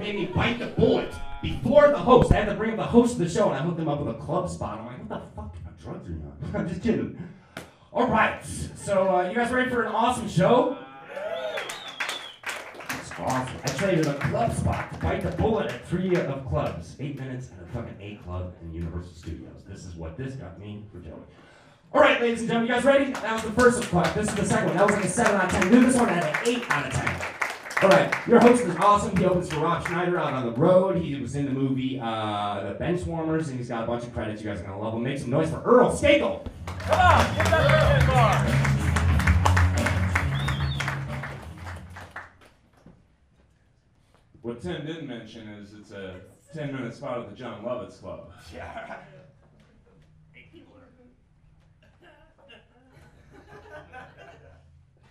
made me bite the bullet before the host. I had to bring up the host of the show, and I hooked him up with a club spot. I'm like, what the fuck? I'm drugs or not? I'm just kidding. All right, so uh, you guys ready for an awesome show? It's awesome. I traded a club spot to bite the bullet at three of clubs. Eight minutes at a fucking A club in Universal Studios. This is what this got me for Joey. All right, ladies and gentlemen, you guys ready? That was the first club. This is the second one. That was like a 7 out of 10. Do this one at an 8 out of 10. All right, your host is awesome. He opens for Rob Schneider out on the road. He was in the movie uh, The Benchwarmers, and he's got a bunch of credits. You guys are going to love him. Make some noise for Earl Skakel. Come on, give that bar. What Tim didn't mention is it's a 10 minute spot at the Jon Lovitz Club. Yeah.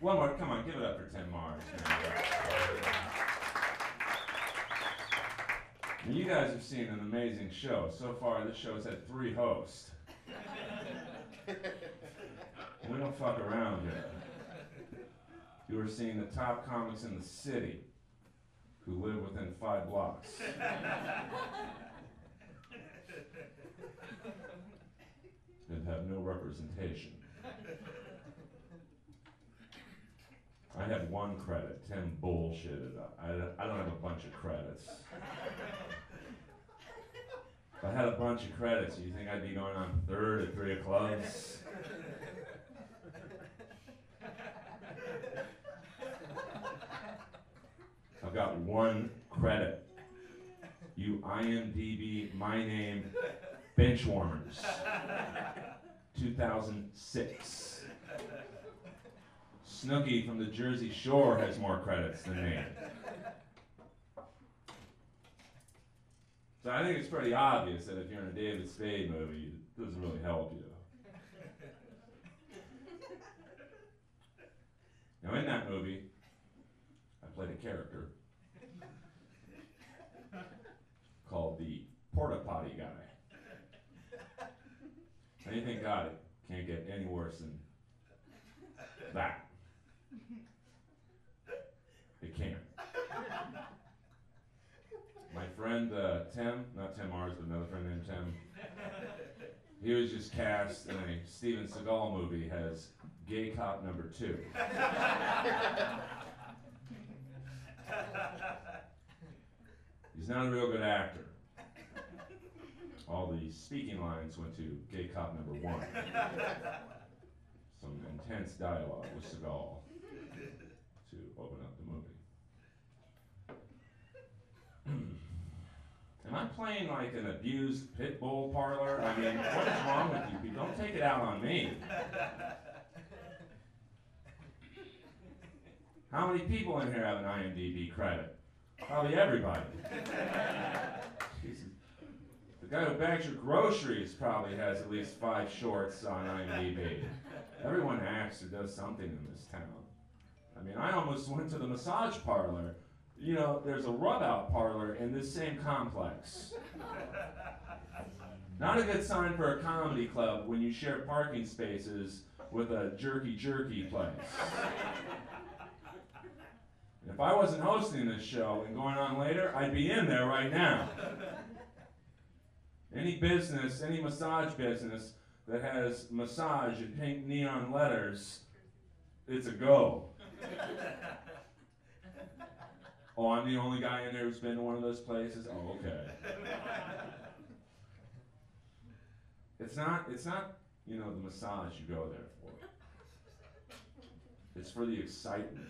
One more, come on, give it up for Tim Mars. Now, you guys have seen an amazing show. So far, this show has had three hosts. We don't fuck around here. You are seeing the top comics in the city who live within five blocks. and have no representation. I had one credit. Tim bullshitted. I, I don't have a bunch of credits. If I had a bunch of credits, you think I'd be going on third at three clubs? I've got one credit. You IMDb my name Benchwarmers. 2006. Snooki from the Jersey Shore has more credits than me. So I think it's pretty obvious that if you're in a David Spade movie, it doesn't really help you. Now, in that movie, I played a character called the Porta Potty Guy. Anything got it can't get any worse than that. It can't. My friend uh, Tim, not Tim Mars, but another friend named Tim, he was just cast in a Steven Seagal movie as gay cop number two. He's not a real good actor. All the speaking lines went to gay cop number one. Some intense dialogue with Seagal to open up the movie. Am I playing like an abused pit bull parlor? I mean, what is wrong with you people? Don't take it out on me. How many people in here have an IMDb credit? Probably everybody. Jesus. The guy who bags your groceries probably has at least five shorts on IMDb. Everyone acts or does something in this town. I mean, I almost went to the massage parlor. You know, there's a rub out parlor in this same complex. Not a good sign for a comedy club when you share parking spaces with a jerky jerky place. If I wasn't hosting this show and going on later, I'd be in there right now. Any business, any massage business that has massage in pink neon letters, it's a go. Oh, I'm the only guy in there who's been to one of those places? Oh, okay. It's not, it's not, you know, the massage you go there for. It's for the excitement.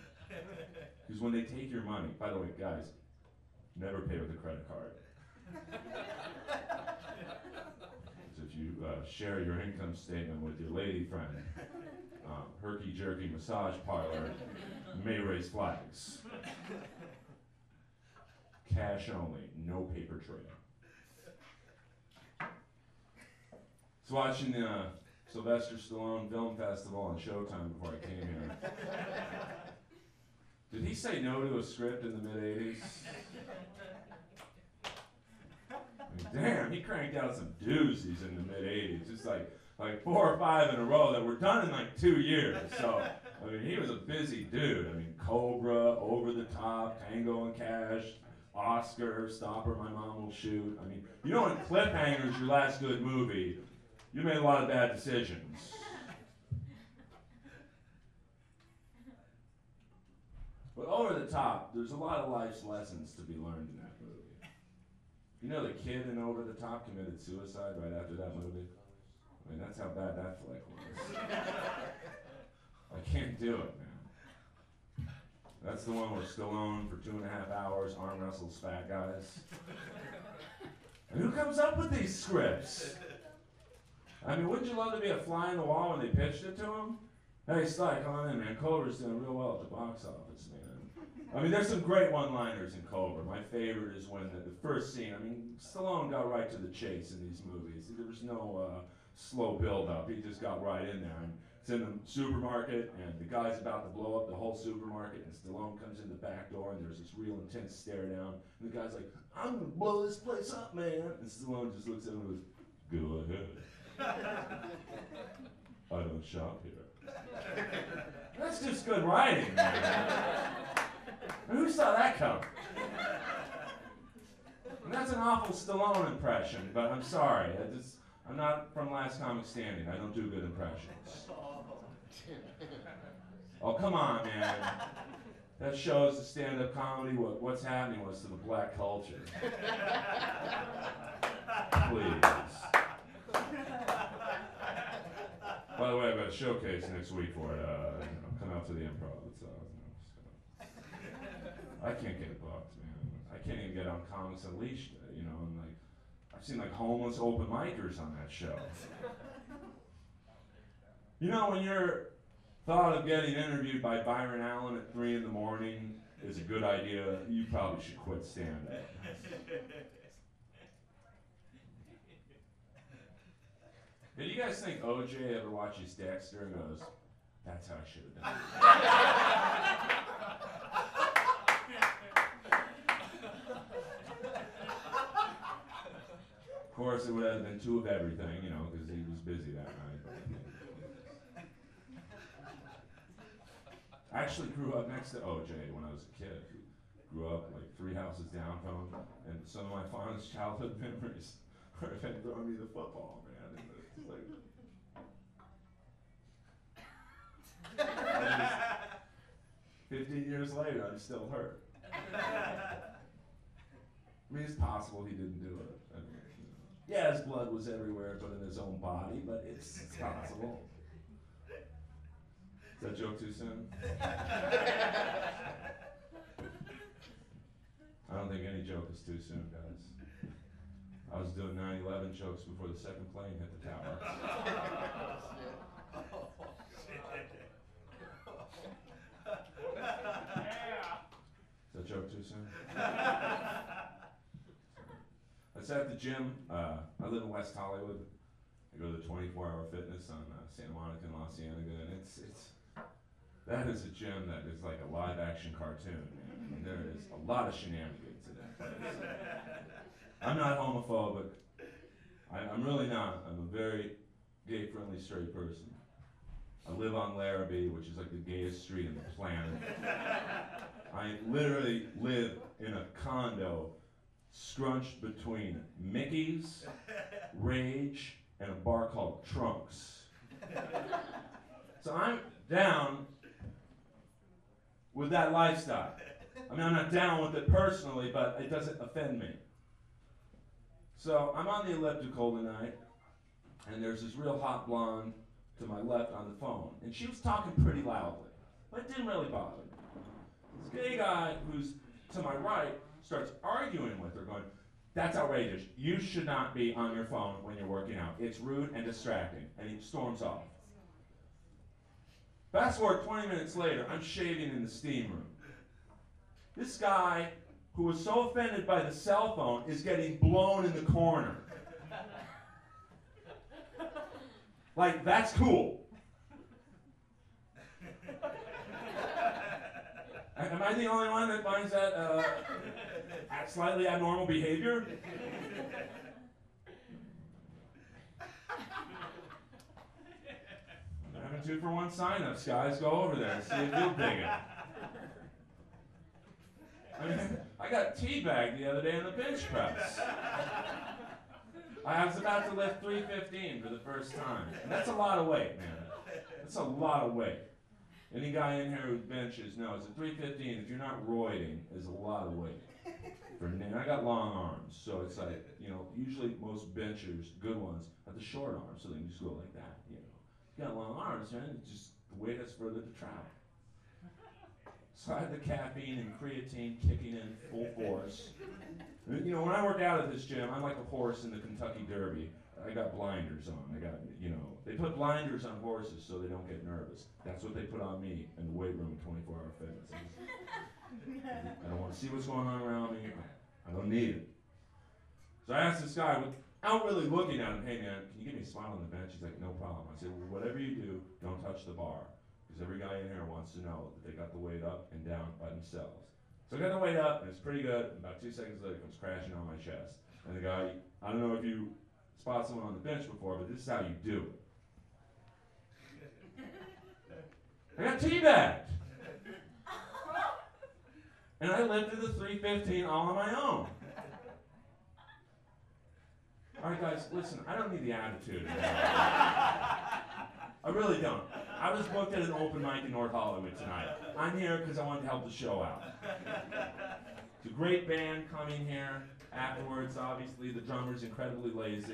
Because when they take your money, by the way, guys, never pay with a credit card. if you uh, share your income statement with your lady friend, um, herky jerky massage parlor may raise flags. Cash only, no paper trail. was watching the uh, Sylvester Stallone Film Festival on Showtime before I came here. Did he say no to a script in the mid 80s? Damn, he cranked out some doozies in the mid 80s. Just like like four or five in a row that were done in like two years. So, I mean, he was a busy dude. I mean, Cobra, Over the Top, Tango and Cash, Oscar, Stop! Or, My Mom Will Shoot. I mean, you know, in Cliffhanger's your last good movie, you made a lot of bad decisions. But over the top, there's a lot of life's lessons to be learned in that movie. You know, the kid in Over the Top committed suicide right after that movie? I mean, that's how bad that flick was. I can't do it, man. That's the one where Stallone for two and a half hours arm wrestles fat guys. And who comes up with these scripts? I mean, wouldn't you love to be a fly in the wall when they pitched it to him? Hey, Sly, come on in, man. Culver's doing real well at the box office, man. I mean, there's some great one-liners in Cobra. My favorite is when the, the first scene. I mean, Stallone got right to the chase in these movies. There was no uh, slow build-up. He just got right in there. And it's in the supermarket, and the guy's about to blow up the whole supermarket, and Stallone comes in the back door, and there's this real intense stare down. And the guy's like, "I'm gonna blow this place up, man." And Stallone just looks at him and goes, "Go ahead." I don't shop here. That's just good writing, man. Who saw that coming? And that's an awful Stallone impression, but I'm sorry. I just, I'm not from Last Comic Standing. I don't do good impressions. Oh, come on, man. That shows the stand-up comedy what what's happening was to the black culture. Please. By the way, I've got a showcase next week for it. Uh, know, come out to the improv. It's, uh, I can't get booked, man. I can't even get on Comics Unleashed, uh, you know, and like, I've seen like homeless open micers on that show. You know, when you're thought of getting interviewed by Byron Allen at three in the morning is a good idea, you probably should quit stand up. Did you guys think OJ ever watches Dexter and goes, that's how I should have done it? Course, it would have been two of everything, you know, because he was busy that night. I actually grew up next to OJ when I was a kid. Grew up like three houses down from him, and some of my fondest childhood memories are of him throwing me the football, man. And like, just- Fifteen years later, I'm still hurt. I mean, it's possible he didn't do it. I mean. Yeah, his blood was everywhere, but in his own body. But it's, it's possible. Is that joke too soon? I don't think any joke is too soon, guys. I was doing 9/11 jokes before the second plane hit the tower. Is that joke too soon? That's at the gym. Uh, I live in West Hollywood. I go to the 24 Hour Fitness on uh, Santa Monica and La Cienega, and it's it's that is a gym that is like a live action cartoon. Man. Mean, there is a lot of shenanigans in that place. I'm not homophobic. I, I'm really not. I'm a very gay friendly straight person. I live on Larrabee, which is like the gayest street on the planet. I literally live in a condo scrunched between Micky's, Rage, and a bar called Trunks. So I'm down with that lifestyle. I mean, I'm not down with it personally, but it doesn't offend me. So I'm on the elliptical tonight, and there's this real hot blonde to my left on the phone, and she was talking pretty loudly, but it didn't really bother me. This gay guy who's to my right starts arguing with her, going, That's outrageous. You should not be on your phone when you're working out. It's rude and distracting. And he storms off. Fast forward 20 minutes later, I'm shaving in the steam room. This guy, who was so offended by the cell phone, is getting blown in the corner. Like, that's cool. Am I the only one that finds that uh, slightly abnormal behavior? They're having two for one signups, guys. Go over there and see if you'll dig it. I mean, I I got teabagged the other day in the bench press. I was about to lift 315 for the first time. And that's a lot of weight, man. That's a lot of weight. Any guy in here who benches knows that 315, if you're not roiding, is a lot of weight. For and I got long arms, so it's like, you know, usually most benchers, good ones, have the short arms, so they can just go like that, you know. You got long arms, man, it's just the weight has further to travel. So I had the caffeine and creatine kicking in full force. You know, when I work out at this gym, I'm like a horse in the Kentucky Derby. I got blinders on. I got, you know, they put blinders on horses so they don't get nervous. That's what they put on me in the weight room 24 Hour Fitness. I, don't want to see what's going on around me. I don't need it. So I asked this guy, without really looking at him, hey man, can you give me a smile on the bench? He's like, no problem. I said, well, whatever you do, don't touch the bar. Because every guy in here wants to know that they got the weight up and down by themselves. So I got the weight up, and it's pretty good. About two seconds later, it comes crashing on my chest. And the guy, I don't know if you spot someone on the bench before, but this is how you do it. I got teabagged. And I lifted the 315 all on my own. All right, guys, listen, I don't need the attitude. I really don't. I was booked at an open mic in North Hollywood tonight. I'm here because I wanted to help the show out. It's a great band coming here afterwards. Obviously, the drummer's incredibly lazy.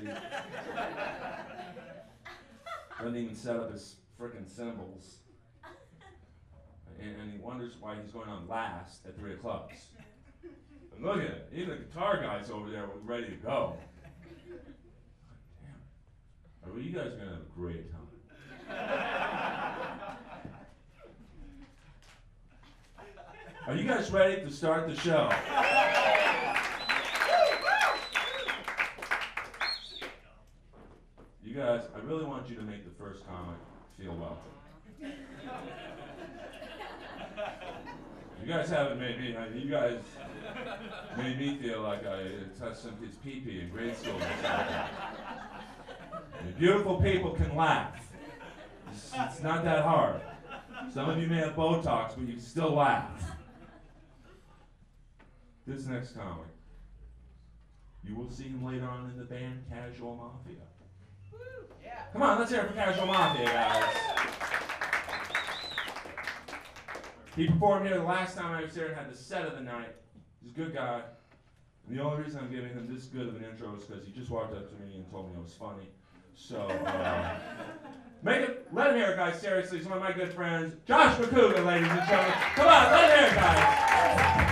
Doesn't even set up his frickin' cymbals. And, and, he wonders why he's going on last at three o'clock. And look at it. Even the guitar guy's over there were ready to go. Damn. Are you guys gonna have a great time. Are you guys ready to start the show? You guys, I really want you to make the first comic feel welcome. You guys haven't made me, uh, you guys made me feel like I touched some kid's pee pee in grade school. beautiful people can laugh. It's, it's not that hard. Some of you may have Botox, but you still laugh. This next comic, you will see him later on in the band Casual Mafia. Come on, let's hear it for Casual Mafia, guys. He performed here the last time I was here and had the set of the night. He's a good guy. And the only reason I'm giving him this good of an intro is because he just walked up to me and told me I was funny. So, uh, make it, let him hear it, guys. Seriously, he's one of my good friends, Josh McCouga, ladies and gentlemen. Come on, let him hear it, guys.